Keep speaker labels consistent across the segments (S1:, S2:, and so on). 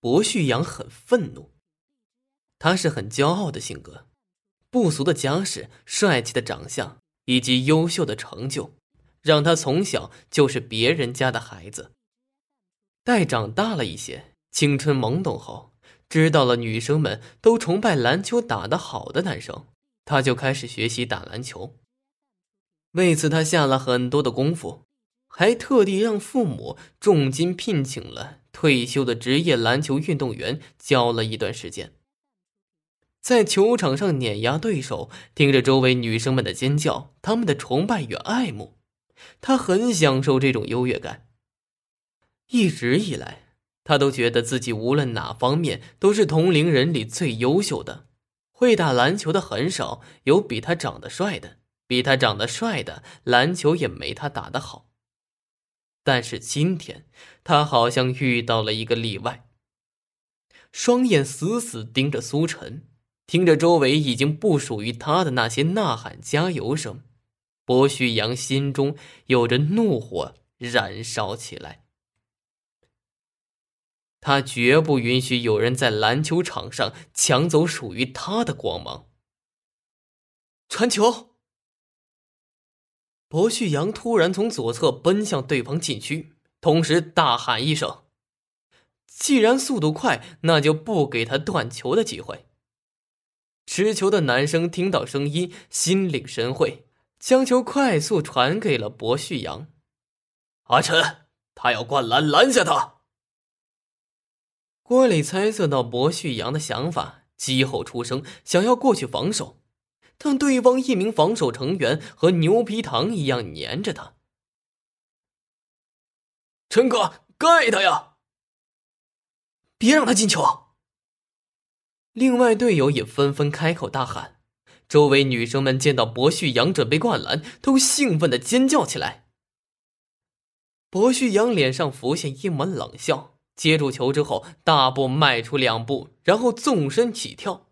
S1: 薄旭阳很愤怒。他是很骄傲的性格，不俗的家世、帅气的长相以及优秀的成就，让他从小就是别人家的孩子。待长大了一些，青春懵懂后，知道了女生们都崇拜篮球打得好的男生，他就开始学习打篮球。为此，他下了很多的功夫。还特地让父母重金聘请了退休的职业篮球运动员教了一段时间，在球场上碾压对手，听着周围女生们的尖叫，他们的崇拜与爱慕，他很享受这种优越感。一直以来，他都觉得自己无论哪方面都是同龄人里最优秀的。会打篮球的很少有比他长得帅的，比他长得帅的篮球也没他打得好。但是今天，他好像遇到了一个例外。双眼死死盯着苏晨，听着周围已经不属于他的那些呐喊加油声，薄旭阳心中有着怒火燃烧起来。他绝不允许有人在篮球场上抢走属于他的光芒。传球。薄旭阳突然从左侧奔向对方禁区，同时大喊一声：“既然速度快，那就不给他断球的机会。”持球的男生听到声音，心领神会，将球快速传给了薄旭阳。
S2: 阿晨，他要灌篮，拦下他。
S1: 郭磊猜测到薄旭阳的想法，急吼出声，想要过去防守。但对方一名防守成员和牛皮糖一样粘着他。
S2: 陈哥，盖他呀！
S1: 别让他进球。另外队友也纷纷开口大喊，周围女生们见到薄旭阳准备灌篮，都兴奋的尖叫起来。薄旭阳脸上浮现一抹冷笑，接住球之后，大步迈出两步，然后纵身起跳。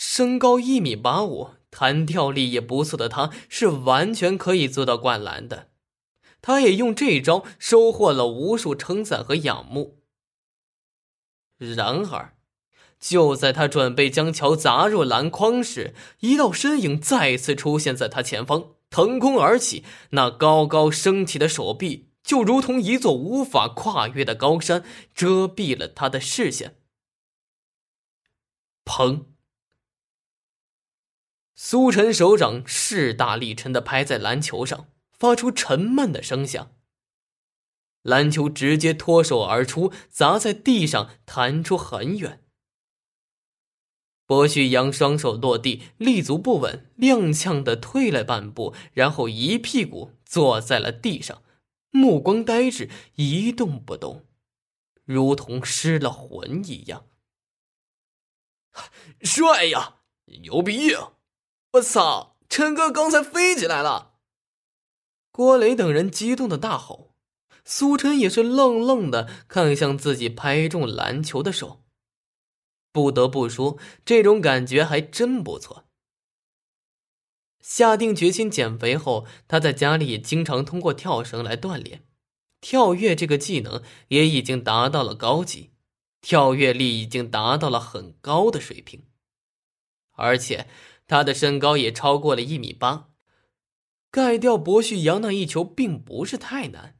S1: 身高一米八五，弹跳力也不错的他，是完全可以做到灌篮的。他也用这招收获了无数称赞和仰慕。然而，就在他准备将球砸入篮筐时，一道身影再次出现在他前方，腾空而起，那高高升起的手臂就如同一座无法跨越的高山，遮蔽了他的视线。砰！苏晨手掌势大力沉的拍在篮球上，发出沉闷的声响。篮球直接脱手而出，砸在地上，弹出很远。薄旭阳双手落地，立足不稳，踉跄的退了半步，然后一屁股坐在了地上，目光呆滞，一动不动，如同失了魂一样。
S2: 帅呀，牛逼呀！我操！陈哥刚才飞起来了！
S1: 郭磊等人激动的大吼，苏晨也是愣愣的看向自己拍中篮球的手。不得不说，这种感觉还真不错。下定决心减肥后，他在家里也经常通过跳绳来锻炼，跳跃这个技能也已经达到了高级，跳跃力已经达到了很高的水平，而且。他的身高也超过了一米八，盖掉博旭阳那一球并不是太难。